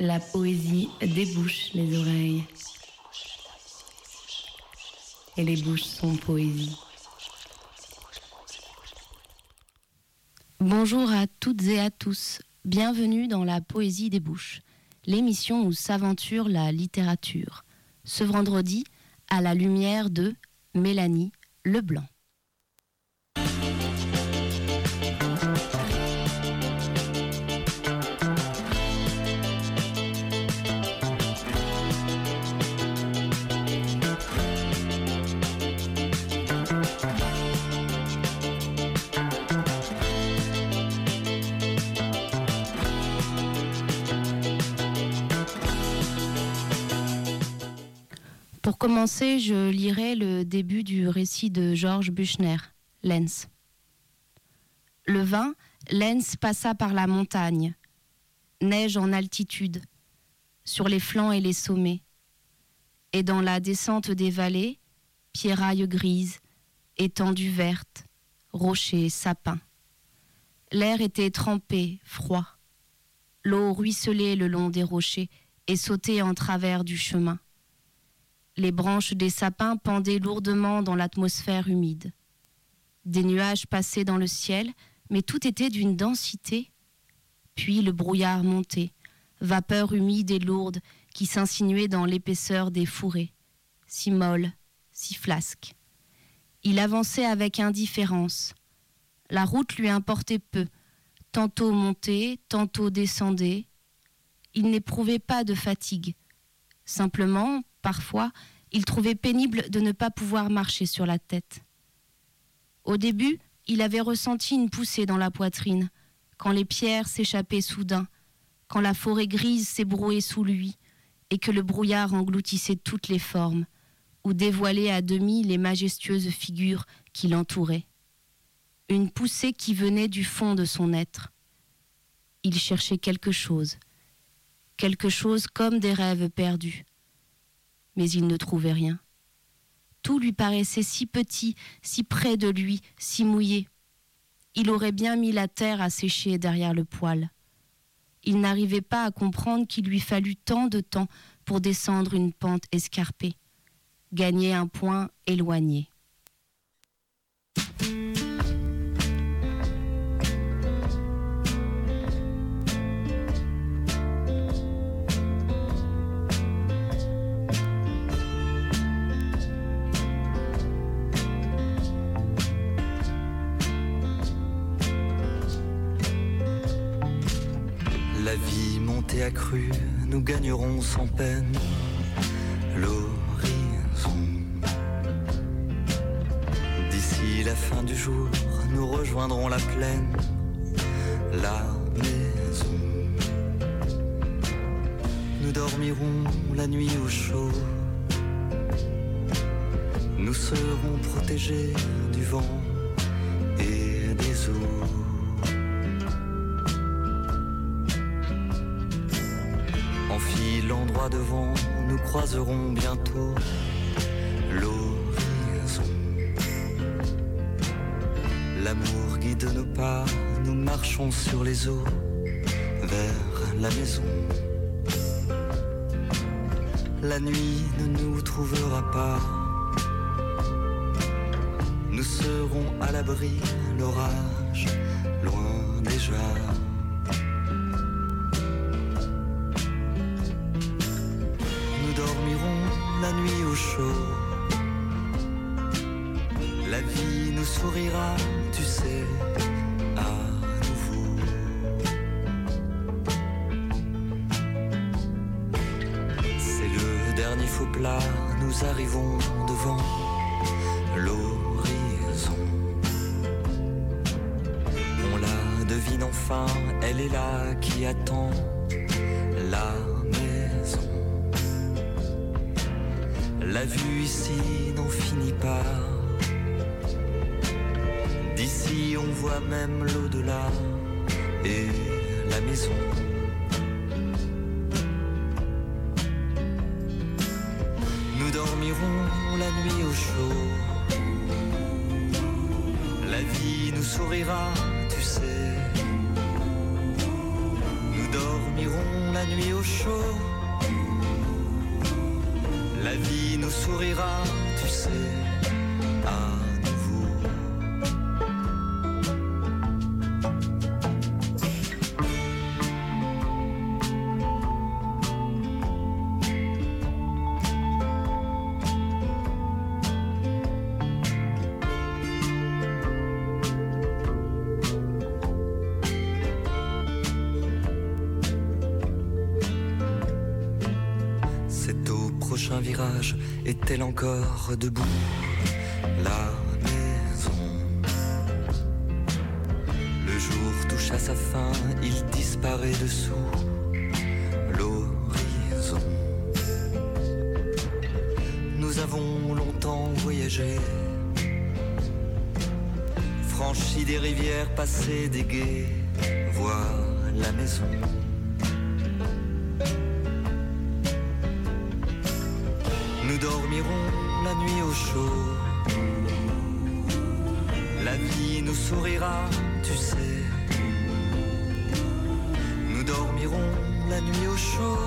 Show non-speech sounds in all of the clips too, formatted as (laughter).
La poésie débouche les oreilles. Et les bouches sont poésie. Bonjour à toutes et à tous. Bienvenue dans la Poésie des bouches, l'émission où s'aventure la littérature. Ce vendredi, à la lumière de Mélanie Leblanc. Pour commencer, je lirai le début du récit de Georges Büchner, Lens. Le 20, Lens passa par la montagne, neige en altitude, sur les flancs et les sommets, et dans la descente des vallées, pierrailles grises, étendues vertes, rochers, sapins. L'air était trempé, froid. L'eau ruisselait le long des rochers et sautait en travers du chemin. Les branches des sapins pendaient lourdement dans l'atmosphère humide. Des nuages passaient dans le ciel, mais tout était d'une densité. Puis le brouillard montait, vapeur humide et lourde qui s'insinuait dans l'épaisseur des fourrés, si molle, si flasque. Il avançait avec indifférence. La route lui importait peu, tantôt montait, tantôt descendait. Il n'éprouvait pas de fatigue. Simplement, parfois, il trouvait pénible de ne pas pouvoir marcher sur la tête. Au début, il avait ressenti une poussée dans la poitrine, quand les pierres s'échappaient soudain, quand la forêt grise s'ébrouait sous lui, et que le brouillard engloutissait toutes les formes, ou dévoilait à demi les majestueuses figures qui l'entouraient. Une poussée qui venait du fond de son être. Il cherchait quelque chose, quelque chose comme des rêves perdus mais il ne trouvait rien. Tout lui paraissait si petit, si près de lui, si mouillé. Il aurait bien mis la terre à sécher derrière le poêle. Il n'arrivait pas à comprendre qu'il lui fallut tant de temps pour descendre une pente escarpée, gagner un point éloigné. Accrue, nous gagnerons sans peine l'horizon. D'ici la fin du jour, nous rejoindrons la plaine, la maison. Nous dormirons la nuit au chaud. Nous serons protégés du vent croiserons bientôt l'horizon. L'amour guide nos pas, nous marchons sur les eaux vers la maison. La nuit ne nous trouvera pas. Nous serons à l'abri, l'orage, loin déjà. La vie nous sourira, tu sais, à nouveau. C'est le dernier faux plat, nous arrivons devant l'horizon. On la devine enfin, elle est là qui attend vue ici n'en finit pas. D'ici on voit même l'au-delà et la maison. Nous dormirons la nuit au chaud. La vie nous sourira, tu sais. Nous dormirons la nuit au chaud. Nous sourira, tu sais. Debout La maison. Le jour touche à sa fin, il disparaît dessous l'horizon. Nous avons longtemps voyagé, franchi des rivières, passé des guets, voir la maison. La vie nous sourira, tu sais. Nous dormirons la nuit au chaud.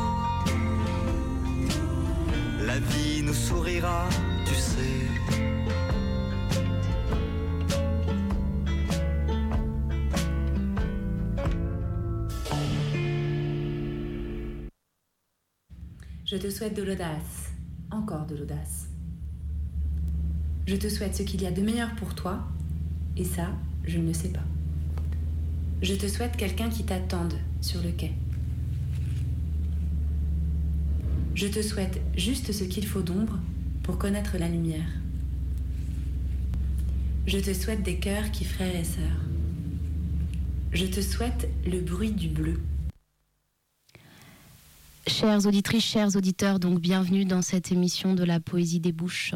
La vie nous sourira, tu sais. Je te souhaite de l'audace, encore de l'audace. Je te souhaite ce qu'il y a de meilleur pour toi, et ça, je ne sais pas. Je te souhaite quelqu'un qui t'attende sur le quai. Je te souhaite juste ce qu'il faut d'ombre pour connaître la lumière. Je te souhaite des cœurs qui frères et sœurs. Je te souhaite le bruit du bleu. Chères auditrices, chers auditeurs, donc bienvenue dans cette émission de la poésie des bouches.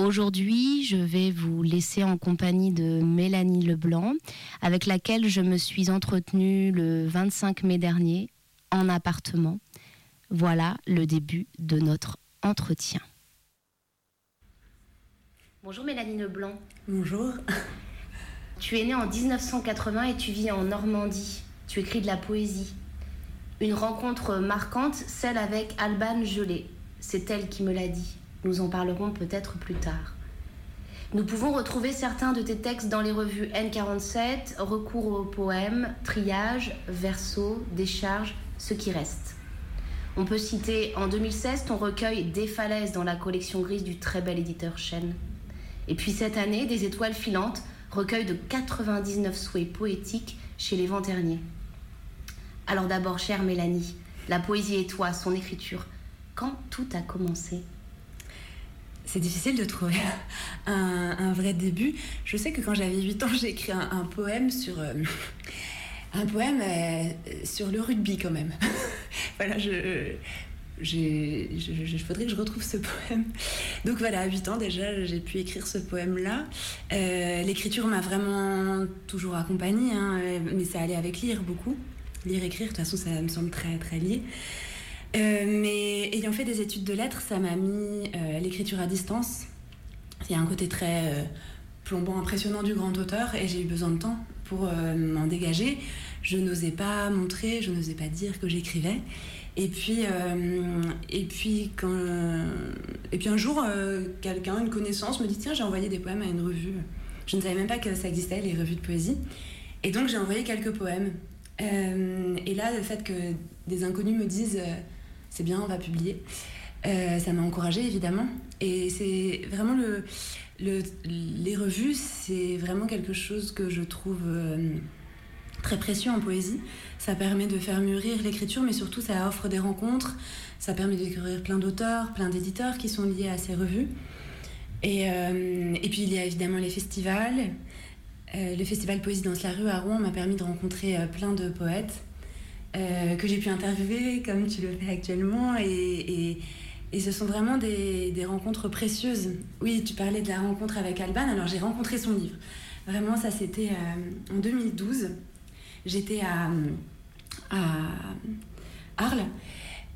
Aujourd'hui, je vais vous laisser en compagnie de Mélanie Leblanc, avec laquelle je me suis entretenue le 25 mai dernier en appartement. Voilà le début de notre entretien. Bonjour Mélanie Leblanc. Bonjour. Tu es née en 1980 et tu vis en Normandie. Tu écris de la poésie. Une rencontre marquante, celle avec Alban Gelé. C'est elle qui me l'a dit. Nous en parlerons peut-être plus tard. Nous pouvons retrouver certains de tes textes dans les revues N47, Recours au poème, Triage, Verso, Décharge, Ce qui reste. On peut citer en 2016 ton recueil Des falaises dans la collection grise du très bel éditeur Chêne. Et puis cette année, Des étoiles filantes, recueil de 99 souhaits poétiques chez les Venterniers. Alors d'abord, chère Mélanie, la poésie et toi, son écriture, quand tout a commencé? C'est difficile de trouver (laughs) un, vrai début. Je sais que quand j'avais 8 ans, j'ai écrit un, poème sur. Euh, (laughs) un poème euh, sur le rugby quand même. (laughs) voilà, je, je, faudrait que je retrouve ce poème. Donc voilà, à 8 ans déjà, j'ai pu écrire ce poème-là. Euh, l'écriture m'a vraiment toujours accompagnée, hein, mais ça allait avec lire beaucoup. Lire, écrire, de toute façon, ça me semble très, très lié. Euh, mais ayant fait des études de lettres, ça m'a mis euh, l'écriture à distance. Il y a un côté très euh, plombant, impressionnant du grand auteur et j'ai eu besoin de temps pour m'en dégager. Je n'osais pas montrer, je n'osais pas dire que j'écrivais. Et puis, et, puis quand, et puis un jour, quelqu'un, une connaissance, me dit Tiens, j'ai envoyé des poèmes à une revue. Je ne savais même pas que ça existait, les revues de poésie. Et donc, j'ai envoyé quelques poèmes. et là, le fait que des inconnus me disent c'est bien, on va publier. Euh, ça m'a encouragée évidemment. Et c'est vraiment le, les revues, c'est vraiment quelque chose que je trouve euh, très précieux en poésie. Ça permet de faire mûrir l'écriture, mais surtout ça offre des rencontres. Ça permet de découvrir plein d'auteurs, plein d'éditeurs qui sont liés à ces revues. Et, euh, et puis il y a évidemment les festivals. le festival Poésie dans la rue à Rouen m'a permis de rencontrer plein de poètes. Euh, que j'ai pu interviewer comme tu le fais actuellement. Et, ce sont vraiment des, rencontres précieuses. Oui, tu parlais de la rencontre avec Alban. Alors j'ai rencontré son livre. Vraiment, ça c'était euh, en 2012. J'étais à, Arles.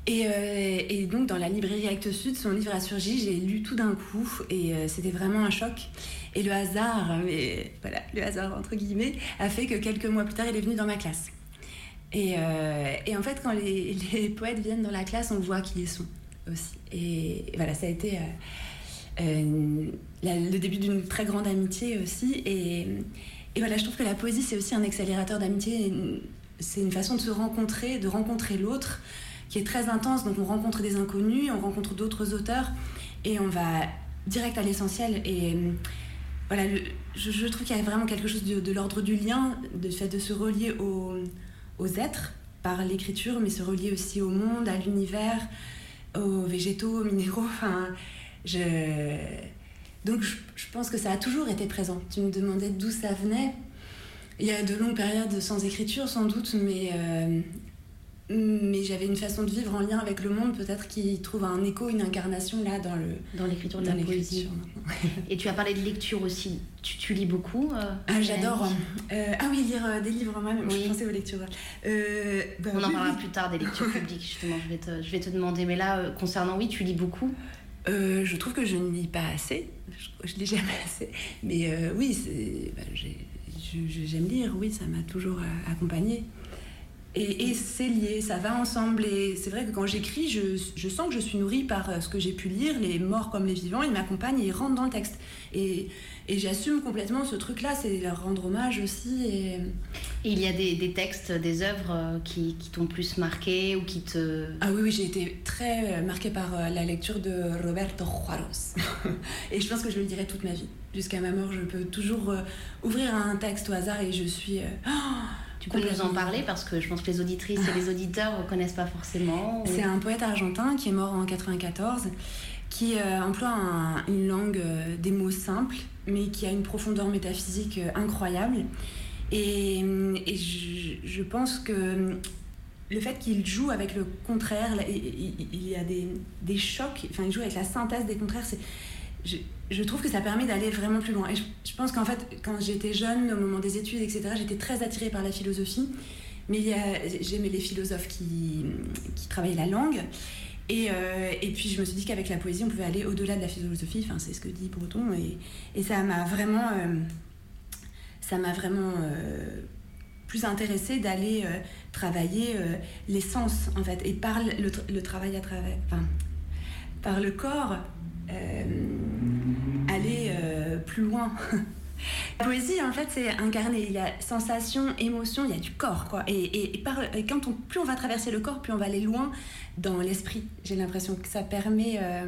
Et, euh, et, donc dans la librairie Actes Sud, son livre a surgi, j'ai lu tout d'un coup et c'était vraiment un choc. Et le hasard, mais voilà, le hasard entre guillemets, a fait que quelques mois plus tard, il est venu dans ma classe. Et, et en fait, quand (laughs) les, poètes viennent dans la classe, on voit qui ils sont aussi. Et, voilà, ça a été le début d'une très grande amitié aussi. Et, voilà, je trouve que la poésie, c'est aussi un accélérateur d'amitié. C'est une façon de se rencontrer, de rencontrer l'autre, qui est très intense. Donc on rencontre des inconnus, on rencontre d'autres auteurs, et on va direct à l'essentiel. Et voilà, je, trouve qu'il y a vraiment quelque chose de, l'ordre du lien, de fait de se relier aux, aux êtres par l'écriture, mais se relier aussi au monde, à l'univers, aux végétaux, aux minéraux. Enfin, je donc je, pense que ça a toujours été présent. Tu me demandais d'où ça venait. Il y a de longues périodes sans écriture sans doute, mais, euh, mais j'avais une façon de vivre en lien avec le monde peut-être qui trouve un écho, une incarnation là dans le dans l'écriture de la poésie. Et tu as parlé de lecture aussi. Tu, lis beaucoup euh, Ah j'adore. Euh, ah oui lire des livres moi-même. Je pensais aux lectures. Bah On en parlera plus tard des lectures publiques justement. Je vais te, je vais te demander. Mais là concernant oui tu lis beaucoup. je trouve que je ne lis pas assez je, ne lis jamais assez. Mais euh, oui, bah, j'aime lire, oui, ça m'a toujours euh, accompagnée. Et, c'est lié, ça va ensemble. Et c'est vrai que quand j'écris, je, je, sens que je suis nourrie par euh, ce que j'ai pu lire, les morts comme les vivants, ils m'accompagnent et ils rentrent dans le texte. Et, et j'assume complètement ce truc-là, c'est leur rendre hommage aussi. Et... il y a des, des textes, des œuvres qui, qui t'ont plus marqué ou qui te... Ah oui, oui, j'ai été très marquée par la lecture de Roberto Juarez. (laughs) et je pense que je le dirai toute ma vie. Jusqu'à ma mort, je peux toujours ouvrir un texte au hasard et je suis... Oh, tu peux nous en parler parce que je pense que les auditrices et les auditeurs ne connaissent pas forcément. C'est un poète argentin qui est mort en 94 qui euh, emploie une langue euh, des mots simples mais qui a une profondeur métaphysique euh, incroyable. Et, je, pense que le fait qu'il joue avec le contraire, il, y a des, des, chocs, enfin il joue avec la synthèse des contraires, c'est je, trouve que ça permet d'aller vraiment plus loin. Et je, pense qu'en fait, quand j'étais jeune, au moment des études, etc., j'étais très attirée par la philosophie. Mais j'aimais les philosophes qui, qui travaillaient la langue. Et, euh, et, puis je me suis dit qu'avec la poésie, on pouvait aller au-delà de la philosophie. Enfin, c'est ce que dit Breton. Et, ça m'a vraiment, euh, ça m'a vraiment euh, plus intéressée d'aller travailler les sens, en fait, et par le, le travail à travers, enfin, par le corps aller euh, plus loin. (laughs) La poésie, en fait, c'est incarné. Il y a sensation, émotion, il y a du corps, quoi. Et, quand on, plus on va traverser le corps, plus on va aller loin dans l'esprit. J'ai l'impression que ça permet euh,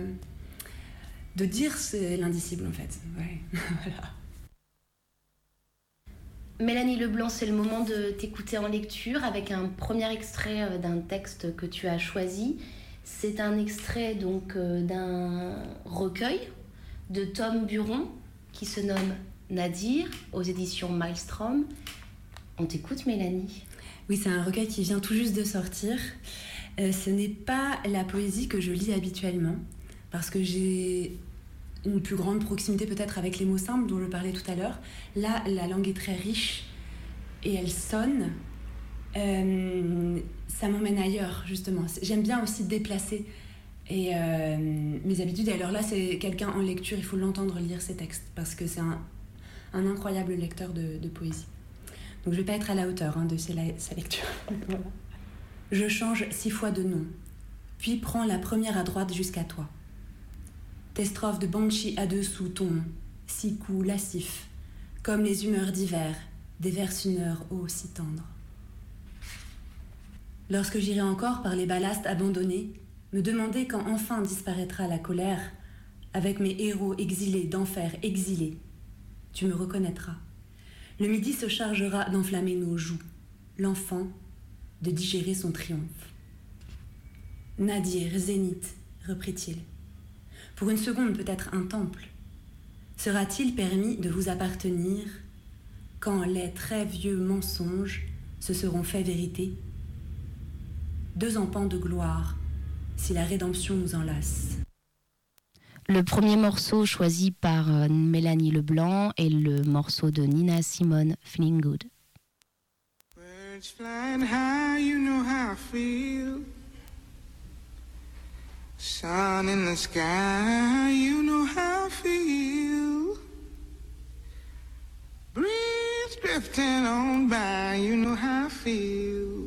de dire l'indicible, en fait. (laughs) voilà. Mélanie Leblanc, c'est le moment de t'écouter en lecture avec un premier extrait d'un texte que tu as choisi. C'est un extrait donc euh, d'un recueil de Tom Buron qui se nomme Nadir aux éditions Maelstrom. On t'écoute Mélanie. Oui, c'est un recueil qui vient tout juste de sortir. Euh, ce n'est pas la poésie que je lis habituellement parce que j'ai une plus grande proximité peut-être avec les mots simples dont je parlais tout à l'heure. Là, la langue est très riche et elle sonne. Euh, ça m'emmène ailleurs, justement. J'aime bien aussi déplacer et, euh, mes habitudes. Alors là, c'est quelqu'un en lecture, il faut l'entendre lire ses textes, parce que c'est un, incroyable lecteur de, poésie. Donc je vais pas être à la hauteur hein, de sa lecture. (laughs) Je change six fois de nom, puis prends la première à droite jusqu'à toi. Tes strophes de Banshee à dessous tombent, six coups lascifs, comme les humeurs d'hiver, déversent une heure ô si tendre. Lorsque j'irai encore par les ballastes abandonnés, me demander quand enfin disparaîtra la colère, avec mes héros exilés d'enfer exilés, tu me reconnaîtras. Le midi se chargera d'enflammer nos joues, l'enfant de digérer son triomphe. Nadir, zénith, reprit-il. Pour une seconde peut-être un temple. Sera-t-il permis de vous appartenir quand les très vieux mensonges se seront faits vérité? Deux empans de gloire, si la rédemption nous enlace. Le premier morceau choisi par euh, Mélanie Leblanc est le morceau de Nina Simone, Feeling Good. Birds flying high, you know how I feel. Sun in the sky, you know how I feel. Breeze drifting on by, you know how I feel.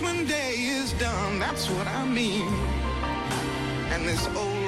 when day is done, that's what I mean. And this old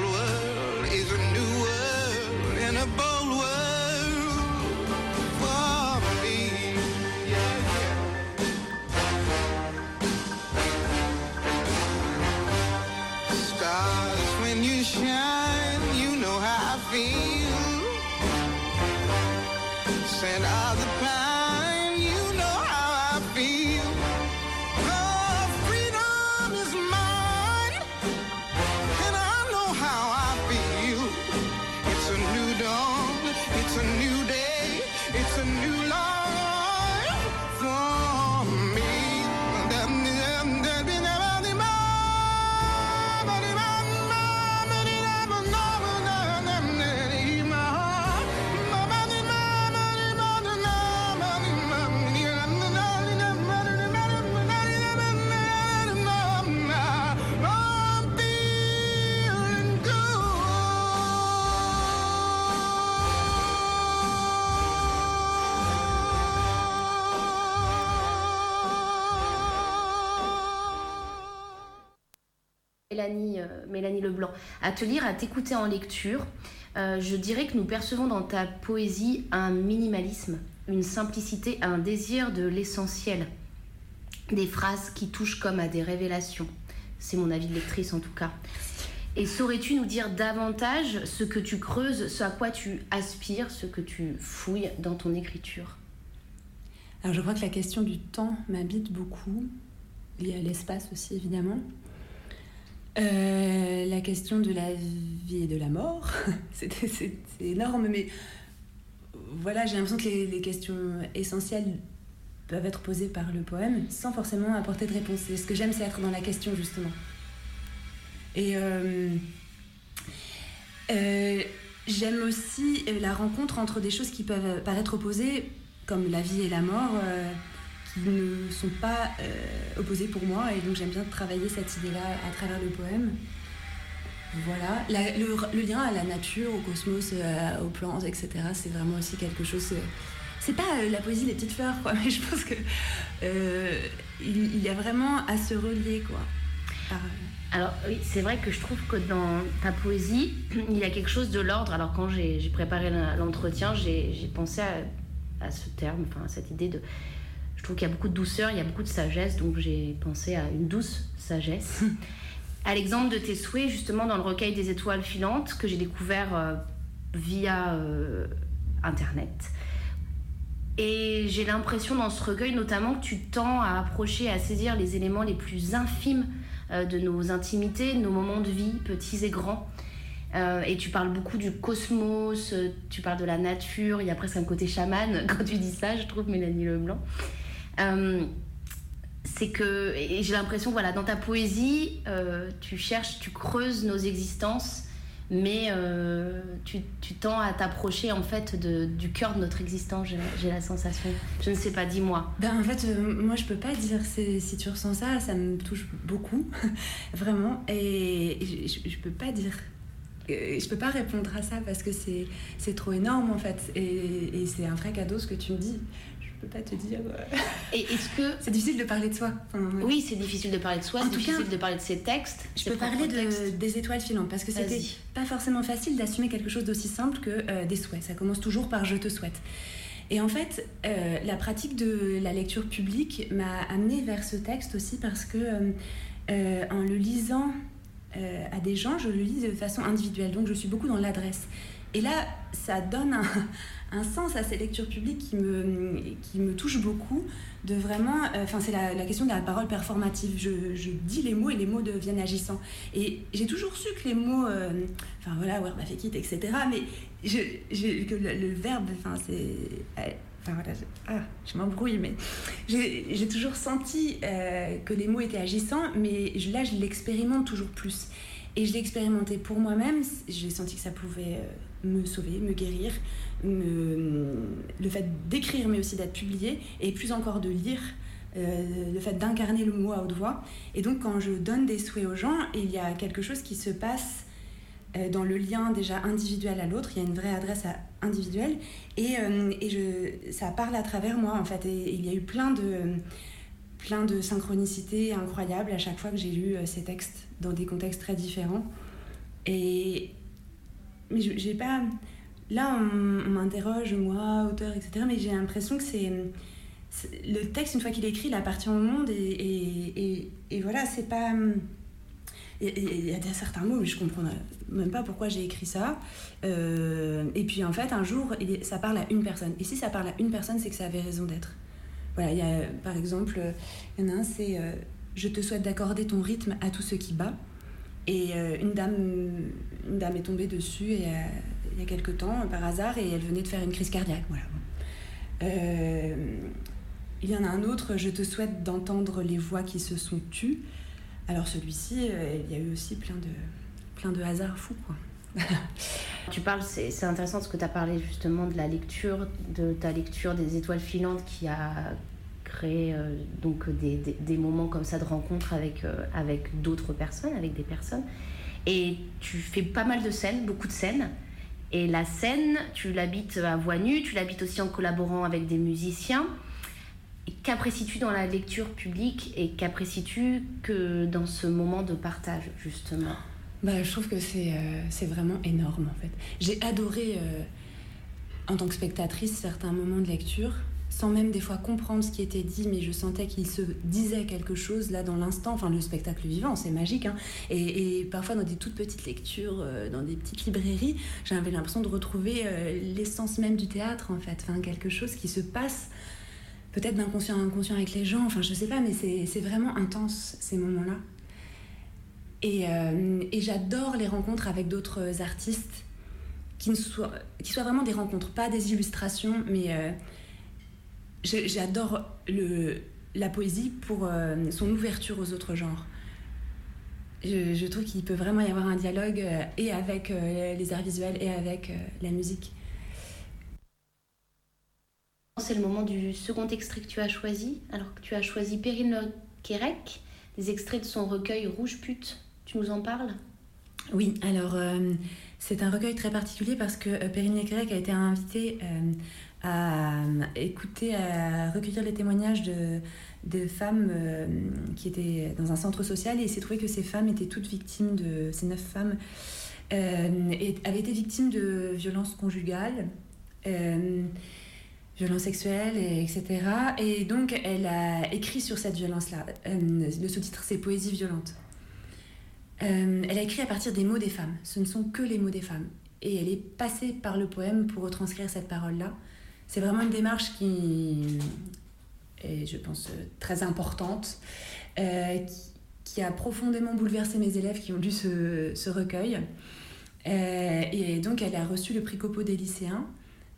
Mélanie, euh, Mélanie Leblanc, à te lire, à t'écouter en lecture, euh, je dirais que nous percevons dans ta poésie un minimalisme, une simplicité, un désir de l'essentiel, des phrases qui touchent comme à des révélations. C'est mon avis de lectrice en tout cas. Et saurais-tu nous dire davantage ce que tu creuses, ce à quoi tu aspires, ce que tu fouilles dans ton écriture? Alors je crois que la question du temps m'habite beaucoup, liée à l'espace aussi évidemment. Euh, la question de la vie et de la mort, (laughs) c'est énorme, mais voilà, j'ai l'impression que les, questions essentielles peuvent être posées par le poème sans forcément apporter de réponse. Et ce que j'aime, c'est être dans la question justement. Et euh, euh, j'aime aussi la rencontre entre des choses qui peuvent paraître opposées, comme la vie et la mort, qui ne sont pas euh, opposées pour moi. Et donc j'aime bien travailler cette idée-là à travers le poème. Voilà. Le, lien à la nature, au cosmos, euh, aux plantes, etc., c'est vraiment aussi quelque chose. euh, c'est pas euh, la poésie des petites fleurs, quoi, (laughs) mais je pense que il, il y a vraiment à se relier, quoi. Alors oui, c'est vrai que je trouve que dans ta poésie, (clears throat) il y a quelque chose de l'ordre. Alors quand j'ai préparé l'entretien, j'ai pensé à, à ce terme, enfin à cette idée de... Je trouve qu'il y a beaucoup de douceur, il y a beaucoup de sagesse, donc j'ai pensé à une douce sagesse. (laughs) à l'exemple de tes souhaits, justement dans le recueil des étoiles filantes, que j'ai découvert euh, via euh, Internet. Et j'ai l'impression dans ce recueil notamment que tu tends à approcher, à saisir les éléments les plus infimes euh, de nos intimités, de nos moments de vie, petits et grands. Euh, et tu parles beaucoup du cosmos, tu parles de la nature, il y a presque un côté chaman (laughs) quand tu dis ça, je trouve, Mélanie Leblanc. Euh, c'est que, et j'ai l'impression, voilà, dans ta poésie, euh, tu cherches, tu creuses nos existences, mais euh, tu, tends à t'approcher en fait du cœur de notre existence, j'ai la sensation. Je ne sais pas, dis-moi. Ben, en fait, moi, je peux pas dire si tu ressens ça, ça me touche beaucoup, (laughs) vraiment. Et je, je, peux pas dire. Je peux pas répondre à ça parce que c'est c'est trop énorme en fait. Et c'est un vrai cadeau ce que tu me dis. Je peux pas te dire. euh, Et est-ce que. C'est difficile de parler de soi. Enfin, ouais. Oui, c'est difficile de parler de soi, En c'est tout difficile cas, de parler de ses textes. Je ses peux parler de- des étoiles filantes parce que c'était pas forcément facile d'assumer quelque chose d'aussi simple que euh, des souhaits. Ça commence toujours par je te souhaite. Et en fait, euh, la pratique de la lecture publique m'a amené vers ce texte aussi parce que euh, en le lisant à des gens, je le lis de façon individuelle. Donc je suis beaucoup dans l'adresse. Et là, ça donne un, un sens à ces lectures publiques qui me, qui me touche beaucoup. De vraiment, euh, c'est la, la question de la parole performative. Je, je dis les mots et les mots deviennent agissants. Et j'ai toujours su que les mots, euh, enfin voilà, verbe affectif, etc. Mais je, que le, verbe, enfin c'est, euh, enfin voilà, je, ah, je m'embrouille, mais j'ai toujours senti euh, que les mots étaient agissants, mais là je l'expérimente toujours plus. Et je l'ai expérimenté pour moi-même. J'ai senti que ça pouvait euh, me sauver, me guérir, le fait d'écrire, mais aussi d'être publié, et plus encore de lire. euh, le fait d'incarner le mot à haute voix. Et donc, quand je donne des souhaits aux gens, il y a quelque chose qui se passe euh, dans le lien déjà individuel à l'autre. Il y a une vraie adresse individuelle. Et, euh, et je, ça parle à travers moi, en fait. Et, il y a eu plein de, plein de synchronicités incroyables à chaque fois que j'ai lu ces textes dans des contextes très différents. Et. Mais j'ai pas. Là, on, m'interroge, moi, auteur, etc. Mais j'ai l'impression que c'est. Le texte, une fois qu'il est écrit, il appartient au monde. Et, et, et, et voilà, c'est pas. Il y a- certains mots, mais je comprends même pas pourquoi j'ai écrit ça. Euh, et puis en fait, un jour, ça parle à une personne. Et si ça parle à une personne, c'est que ça avait raison d'être. Voilà, il y a par exemple, il y en a un, c'est euh, Je te souhaite d'accorder ton rythme à tout ce qui bat. Et euh, une, dame, une dame est tombée dessus et, il y a quelque temps, par hasard, et elle venait de faire une crise cardiaque. Voilà. Euh, il y en a un autre, Je te souhaite d'entendre les voix qui se sont tues. Alors celui-ci, euh, il y a eu aussi plein de, plein de hasards fous. (laughs) Tu parles, c'est intéressant parce que tu as parlé justement de la lecture, de ta lecture des étoiles filantes qui a créé euh, donc des, moments comme ça de rencontre avec, avec d'autres personnes, avec des personnes. Et tu fais pas mal de scènes, beaucoup de scènes. Et la scène, tu l'habites à voix nue, tu l'habites aussi en collaborant avec des musiciens. Qu'apprécies-tu dans la lecture publique et qu'apprécies-tu que dans ce moment de partage, justement? Bah, je trouve que c'est euh, c'est vraiment énorme en fait. J'ai adoré euh, en tant que spectatrice certains moments de lecture, sans même des fois comprendre ce qui était dit, mais je sentais qu'il se disait quelque chose là dans l'instant. Enfin, le spectacle vivant, c'est magique. hein. Et, parfois dans des toutes petites lectures, euh, dans des petites librairies, j'avais l'impression de retrouver euh, l'essence même du théâtre en fait. Enfin, quelque chose qui se passe peut-être d'inconscient à inconscient avec les gens. Enfin, je sais pas, mais c'est vraiment intense ces moments-là. Et, euh, et j'adore les rencontres avec d'autres artistes qui, ne soient, qui soient vraiment des rencontres, pas des illustrations, mais j'adore le, la poésie pour euh, son ouverture aux autres genres. Je, je trouve qu'il peut vraiment y avoir un dialogue euh, et avec euh, les arts visuels et avec la musique. C'est le moment du second extrait que tu as choisi. Alors que tu as choisi Perrine Le Quérec, des extraits de son recueil Rouge Pute. Tu nous en parles? Oui, alors c'est un recueil très particulier parce que Perrine Léquerec a été invitée à écouter, à recueillir les témoignages de, de femmes euh, qui étaient dans un centre social et il s'est trouvé que ces femmes étaient toutes victimes de, ces neuf femmes, euh, et avaient été victimes de violences conjugales. euh, violences sexuelles, et etc. Et donc, elle a écrit sur cette violence-là. Le sous-titre, c'est Poésie violente. Elle a écrit à partir des mots des femmes. Ce ne sont que les mots des femmes. Et elle est passée par le poème pour retranscrire cette parole-là. C'est vraiment une démarche qui est, je pense, euh, très importante, euh, qui, a profondément bouleversé mes élèves qui ont lu ce, recueil. Euh, et donc, elle a reçu le prix Copo des lycéens.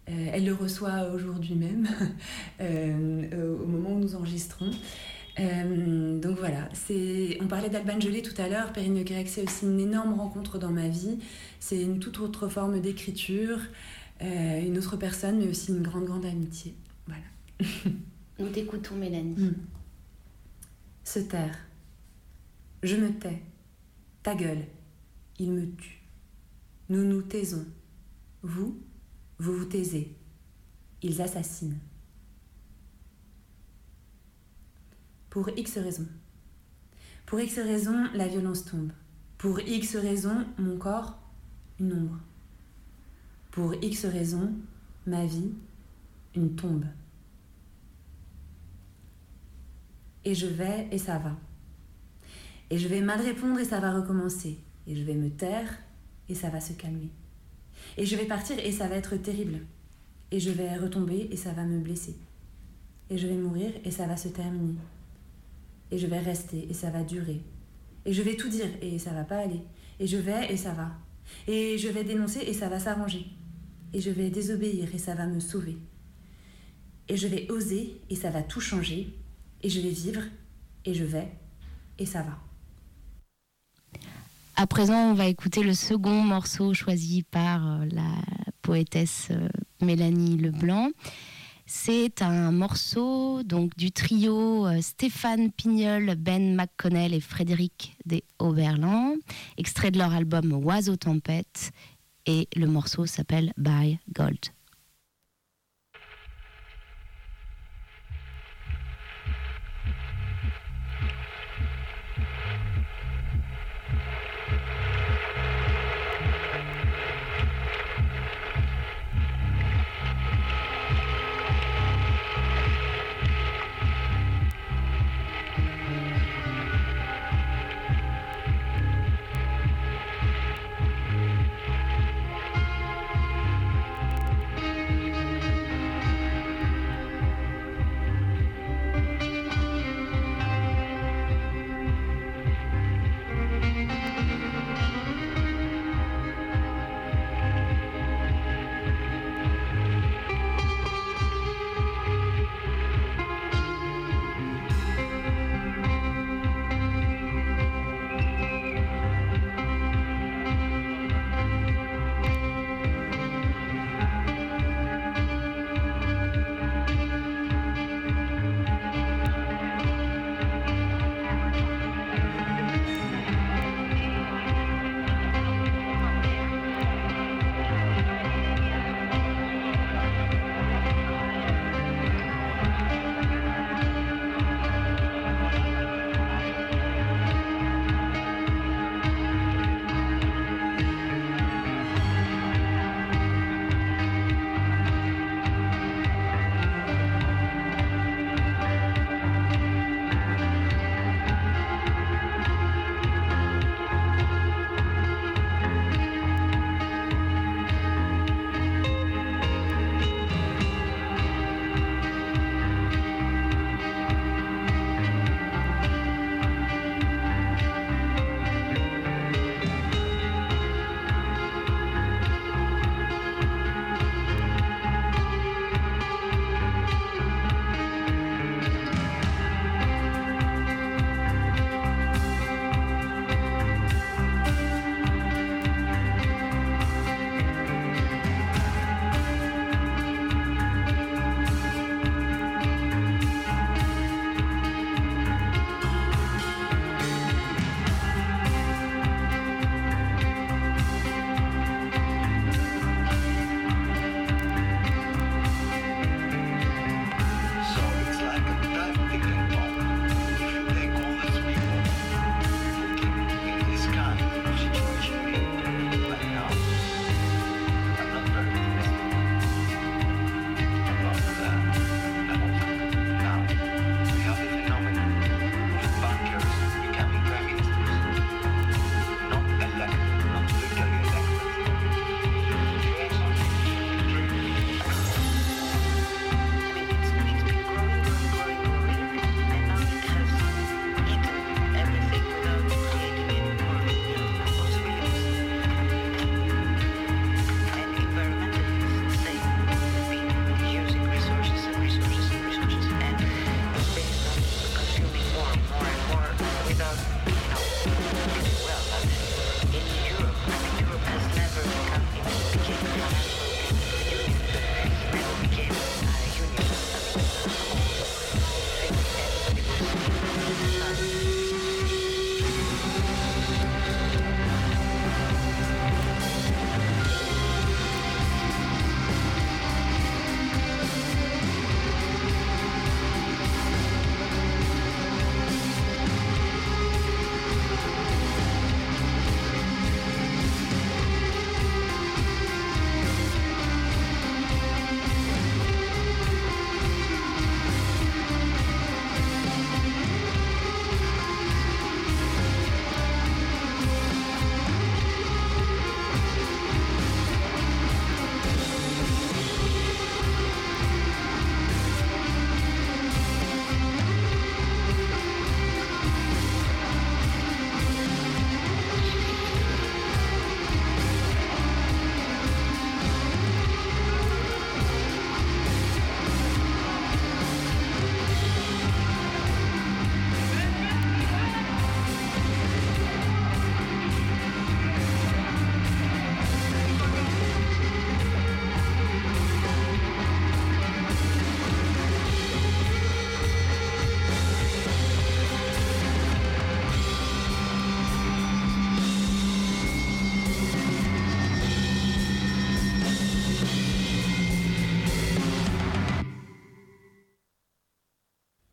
Elle le reçoit aujourd'hui même, (laughs) au moment où nous enregistrons. Donc voilà, on parlait d'Alban Gelé tout à l'heure, Perrine Le Quérec, c'est aussi une énorme rencontre dans ma vie. C'est une toute autre forme d'écriture, euh, une autre personne, mais aussi une grande, grande amitié. Voilà. (laughs) Nous t'écoutons, Mélanie. Mm. Se taire. Je me tais. Ta gueule. Il me tue. Nous nous taisons. Vous, vous vous taisez. Ils assassinent. Pour X raisons. Pour X raisons, la violence tombe. Pour X raisons, mon corps, une ombre. Pour X raisons, ma vie, une tombe. Et je vais et ça va. Et je vais mal répondre et ça va recommencer. Et je vais me taire et ça va se calmer. Et je vais partir et ça va être terrible. Et je vais retomber et ça va me blesser. Et je vais mourir et ça va se terminer. Et je vais rester et ça va durer. Et je vais tout dire et ça va pas aller. Et je vais et ça va. Et je vais dénoncer et ça va s'arranger. Et je vais désobéir et ça va me sauver. Et je vais oser et ça va tout changer. Et je vais vivre et je vais et ça va. À présent, on va écouter le second morceau choisi par euh, la poétesse euh, Mélanie Leblanc. C'est un morceau donc du trio euh, Stéphane Pignol, Ben McConnell et Frédéric des Oberland, extrait de leur album Oiseau Tempête, et le morceau s'appelle By Gold.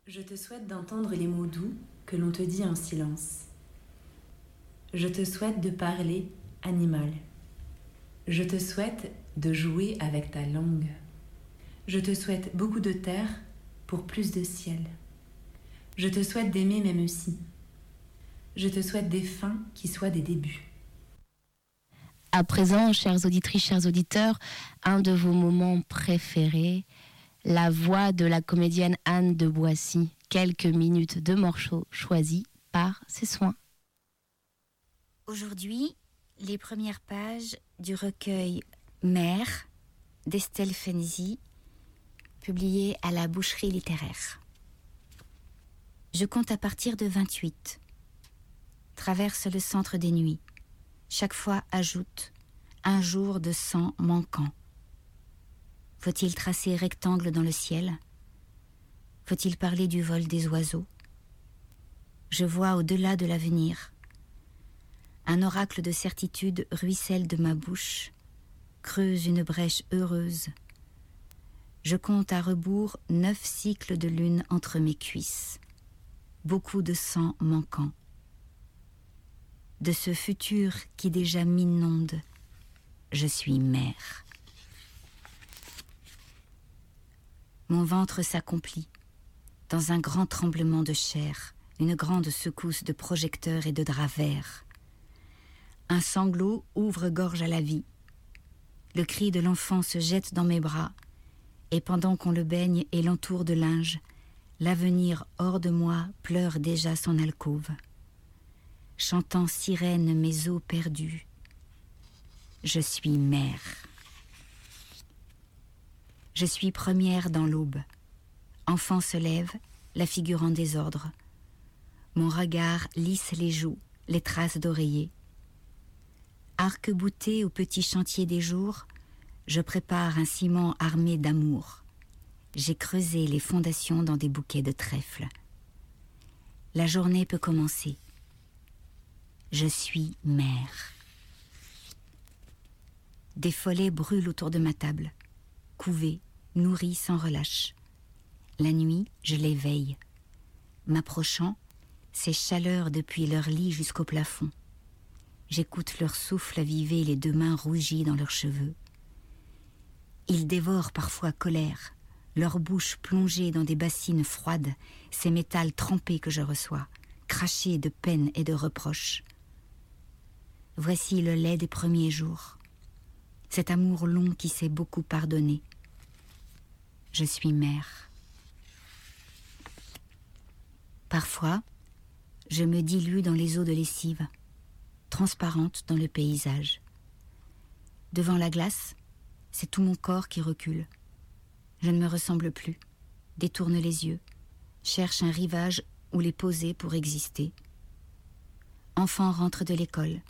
Je te souhaite d'entendre les mots doux que l'on te dit en silence. Je te souhaite de parler animal. Je te souhaite de jouer avec ta langue. Je te souhaite beaucoup de terre pour plus de ciel. Je te souhaite d'aimer même si. Je te souhaite des fins qui soient des débuts. À présent, chères auditrices, chers auditeurs, un de vos moments préférés, la voix de la comédienne Anne de Boissy, quelques minutes de morceau choisis par ses soins. Aujourd'hui, les premières pages du recueil Mère d'Estelle Fenzi, publié à la boucherie littéraire. Je compte à partir de 28. Traverse le centre des nuits. Chaque fois ajoute un jour de sang manquant. Faut-il tracer rectangle dans le ciel? Faut-il parler du vol des oiseaux? Je vois au-delà de l'avenir. Un oracle de certitude ruisselle de ma bouche, creuse une brèche heureuse. Je compte à rebours neuf cycles de lune entre mes cuisses. Beaucoup de sang manquant. De ce futur qui déjà m'inonde, je suis mère. Mon ventre s'accomplit dans un grand tremblement de chair, une grande secousse de projecteurs et de draps verts. Un sanglot ouvre gorge à la vie. Le cri de l'enfant se jette dans mes bras, et pendant qu'on le baigne et l'entoure de linge, l'avenir hors de moi pleure déjà son alcôve. Chantant sirène mes eaux perdues, je suis mère. Je suis première dans l'aube. Enfant se lève, la figure en désordre. Mon regard lisse les joues, les traces d'oreiller. Arc-bouté au petit chantier des jours, je prépare un ciment armé d'amour. J'ai creusé les fondations dans des bouquets de trèfle. La journée peut commencer. Je suis mère. Des follets brûlent autour de ma table, couvés, nourris sans relâche. La nuit, je les veille. M'approchant, ces chaleurs depuis leur lit jusqu'au plafond. J'écoute leur souffle aviver les deux mains rougies dans leurs cheveux. Ils dévorent parfois colère, leur bouche plongée dans des bassines froides, ces métals trempés que je reçois, crachés de peine et de reproches. Voici le lait des premiers jours, cet amour long qui s'est beaucoup pardonné. Je suis mère. Parfois, je me dilue dans les eaux de lessive, transparente dans le paysage. Devant la glace, c'est tout mon corps qui recule. Je ne me ressemble plus, détourne les yeux, cherche un rivage où les poser pour exister. Enfant rentre de l'école,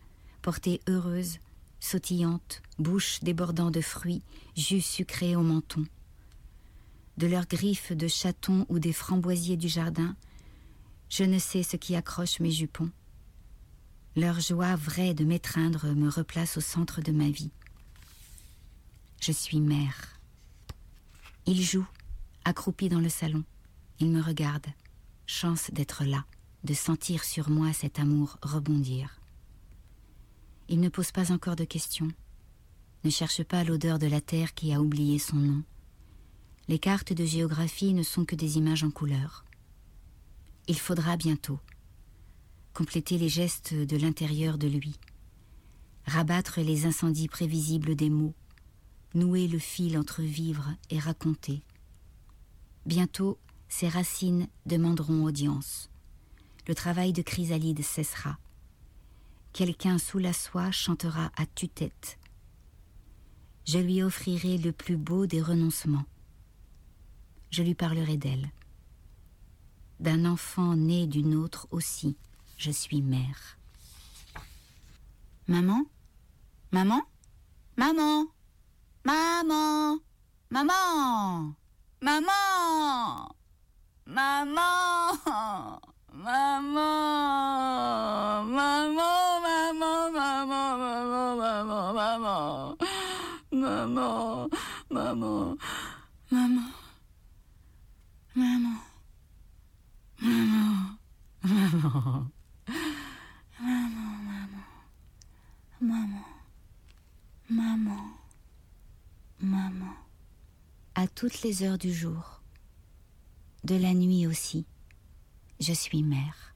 portée heureuse, sautillante, bouche débordant de fruits, jus sucré au menton. De leurs griffes de chaton ou des framboisiers du jardin, je ne sais ce qui accroche mes jupons. Leur joie vraie de m'étreindre me replace au centre de ma vie. Je suis mère. Il joue, accroupi dans le salon. Il me regarde. Chance d'être là, de sentir sur moi cet amour rebondir. Il ne pose pas encore de questions, ne cherche pas l'odeur de la terre qui a oublié son nom. Les cartes de géographie ne sont que des images en couleur. Il faudra bientôt compléter les gestes de l'intérieur de lui, rabattre les incendies prévisibles des mots, nouer le fil entre vivre et raconter. Bientôt, ses racines demanderont audience. Le travail de chrysalide cessera. Quelqu'un sous la soie chantera à tue-tête. Je lui offrirai le plus beau des renoncements. Je lui parlerai d'elle. D'un enfant né d'une autre aussi, je suis mère. Maman Maman Maman Maman Maman Maman Maman Maman Maman Maman Maman Maman Maman Maman Maman Maman Maman maman, maman, maman, maman, maman. À toutes les heures du jour, de la nuit aussi, je suis mère.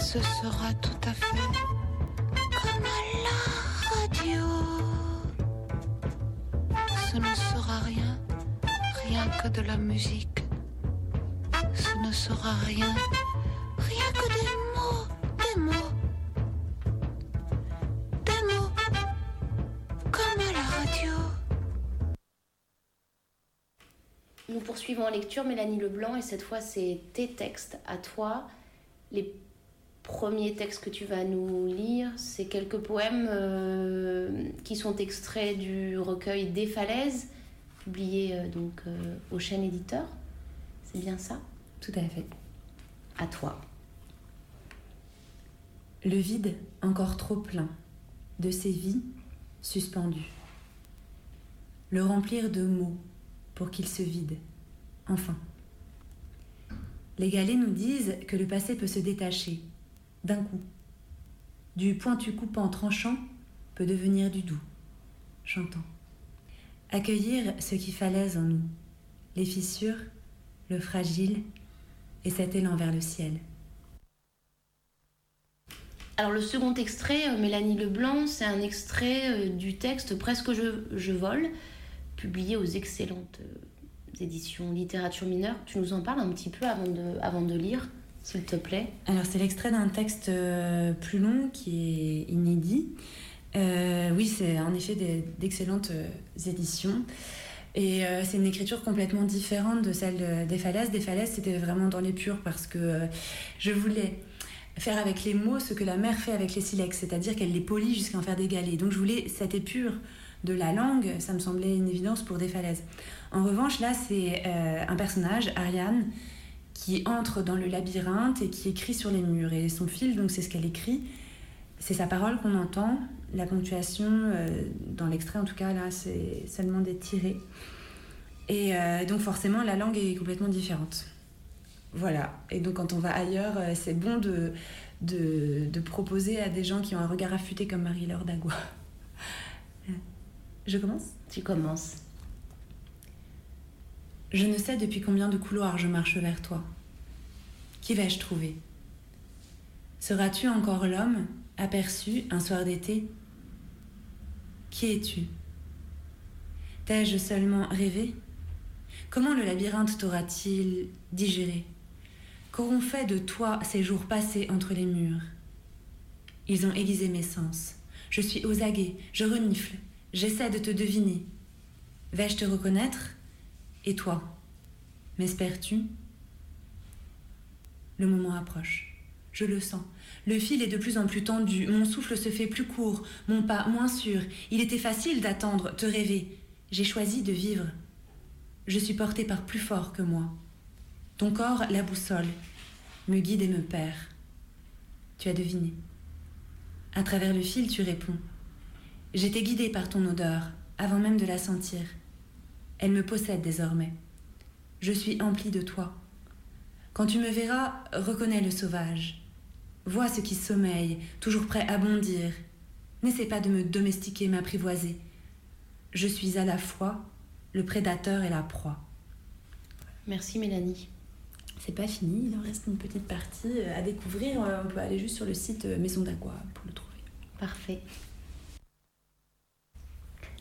Ce sera tout à fait comme à de la musique. Ce ne sera rien, rien que des mots, des mots. Des mots, comme à la radio. Nous poursuivons en lecture Mélanie Leblanc et cette fois c'est tes textes à toi. Les premiers textes que tu vas nous lire, c'est quelques poèmes euh, qui sont extraits du recueil Des Falaises, publié euh, donc euh, au Chêne Éditeur. C'est bien ça? Tout à fait. À toi. Le vide encore trop plein de ces vies suspendues. Le remplir de mots pour qu'il se vide, enfin. Les galets nous disent que le passé peut se détacher, d'un coup. Du pointu coupant tranchant peut devenir du doux, chantant. Accueillir ce qui falaise en nous, les fissures, le fragile et cet élan vers le ciel. Alors le second extrait, euh, Mélanie Leblanc, c'est un extrait euh, du texte Presque je, je vole, publié aux excellentes euh, éditions littérature mineure. Tu nous en parles un petit peu avant de, avant de lire, s'il te plaît? Alors c'est l'extrait d'un texte plus long qui est inédit. Euh, oui, c'est en effet d'excellentes euh, éditions. Et euh, c'est une écriture complètement différente de celle de- des falaises. Des falaises, c'était vraiment dans les purs parce que je voulais faire avec les mots ce que la mère fait avec les silex, c'est-à-dire qu'elle les polie jusqu'à en faire des galets. Donc je voulais cette épure de la langue, ça me semblait une évidence pour des falaises. En revanche, là, c'est un personnage, Ariane, qui entre dans le labyrinthe et qui écrit sur les murs. Et son fil, donc c'est ce qu'elle écrit, c'est sa parole qu'on entend. La ponctuation, euh, dans l'extrait en tout cas, là, c'est seulement des tirés. Et euh, donc forcément, la langue est complètement différente. Voilà. Et donc quand on va ailleurs, euh, c'est bon de, de, de proposer à des gens qui ont un regard affûté comme Marie-Laure Dagua. Je commence? Tu commences. Je ne sais depuis combien de couloirs je marche vers toi. Qui vais-je trouver? Seras-tu encore l'homme? Aperçu un soir d'été. Qui es-tu? T'ai-je seulement rêvé? Comment le labyrinthe t'aura-t-il digéré? Qu'auront fait de toi ces jours passés entre les murs? Ils ont aiguisé mes sens. Je suis aux aguets, je renifle, j'essaie de te deviner. Vais-je te reconnaître? Et toi, m'espères-tu? Le moment approche. Je le sens. Le fil est de plus en plus tendu. Mon souffle se fait plus court. Mon pas moins sûr. Il était facile d'attendre, te rêver. J'ai choisi de vivre. Je suis portée par plus fort que moi. Ton corps, la boussole, me guide et me perd. Tu as deviné. À travers le fil, tu réponds. J'étais guidée par ton odeur, avant même de la sentir. Elle me possède désormais. Je suis emplie de toi. Quand tu me verras, reconnais le sauvage. Vois ce qui sommeille, toujours prêt à bondir. N'essaie pas de me domestiquer, m'apprivoiser. Je suis à la fois le prédateur et la proie. Merci Mélanie. C'est pas fini, il en reste une petite partie à découvrir. Euh, On peut aller juste sur le site euh, Maison d'Aqua pour le trouver. Parfait.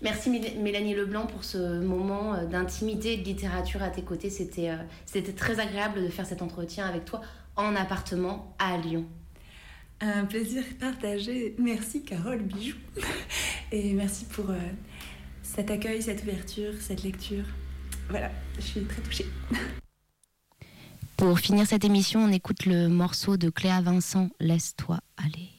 Merci Mél- Mélanie Leblanc pour ce moment euh, d'intimité et de littérature à tes côtés. C'était euh, c'était très agréable de faire cet entretien avec toi en appartement à Lyon. Un plaisir partagé. Merci Carole Bijou. (laughs) Et merci pour euh, cet accueil, cette ouverture, cette lecture. Voilà, je suis très touchée. Pour finir cette émission, on écoute le morceau de Cléa Vincent, Laisse-toi aller.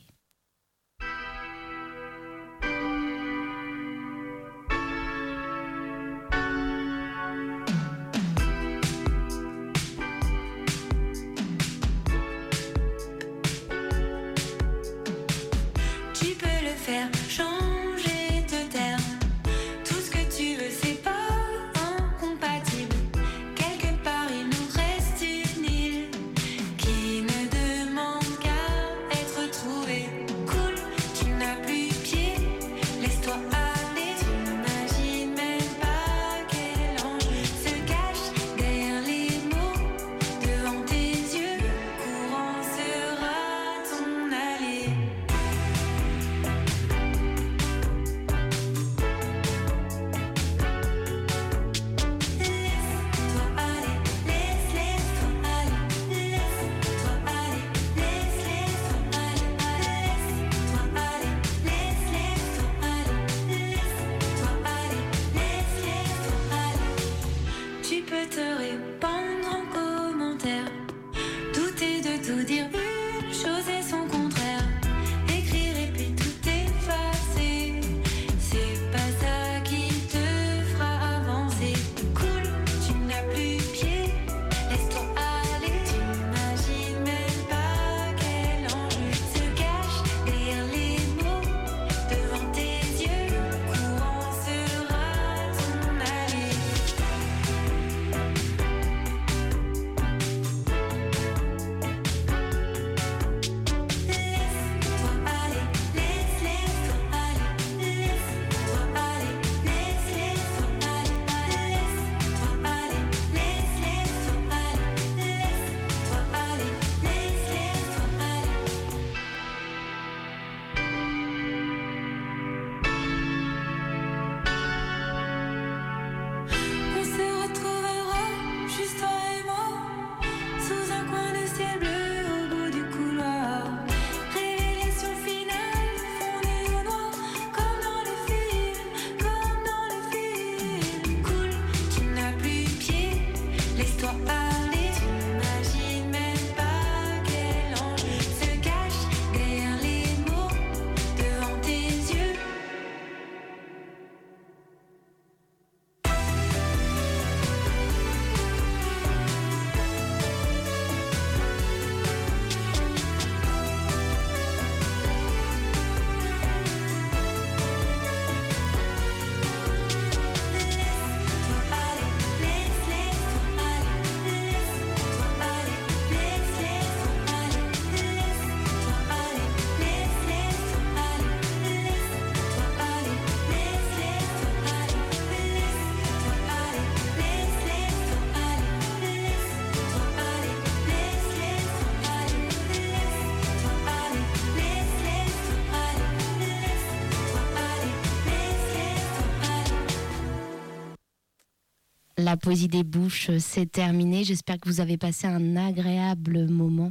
La poésie des bouches, c'est terminé. J'espère que vous avez passé un agréable moment.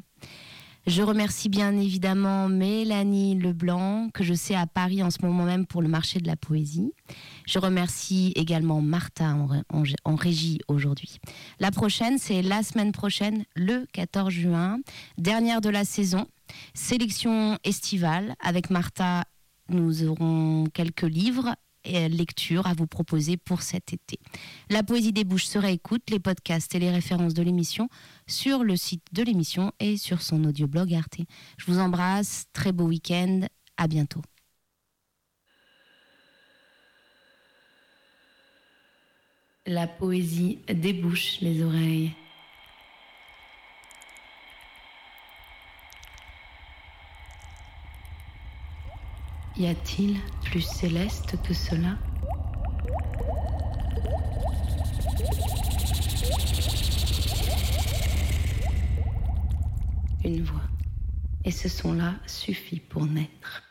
Je remercie bien évidemment Mélanie Leblanc, que je sais à Paris en ce moment même pour le marché de la poésie. Je remercie également Martha en, régie aujourd'hui. La prochaine, c'est la semaine prochaine, le 14 juin, dernière de la saison, sélection estivale. Avec Martha, nous aurons quelques livres lectures à vous proposer pour cet été. La poésie des bouches se les podcasts et les références de l'émission sur le site de l'émission et sur son audioblog Arte. Je vous embrasse, très beau week-end, à bientôt. La poésie débouche les oreilles. Y a-t-il plus céleste que cela? Une voix. Et ce son-là suffit pour naître.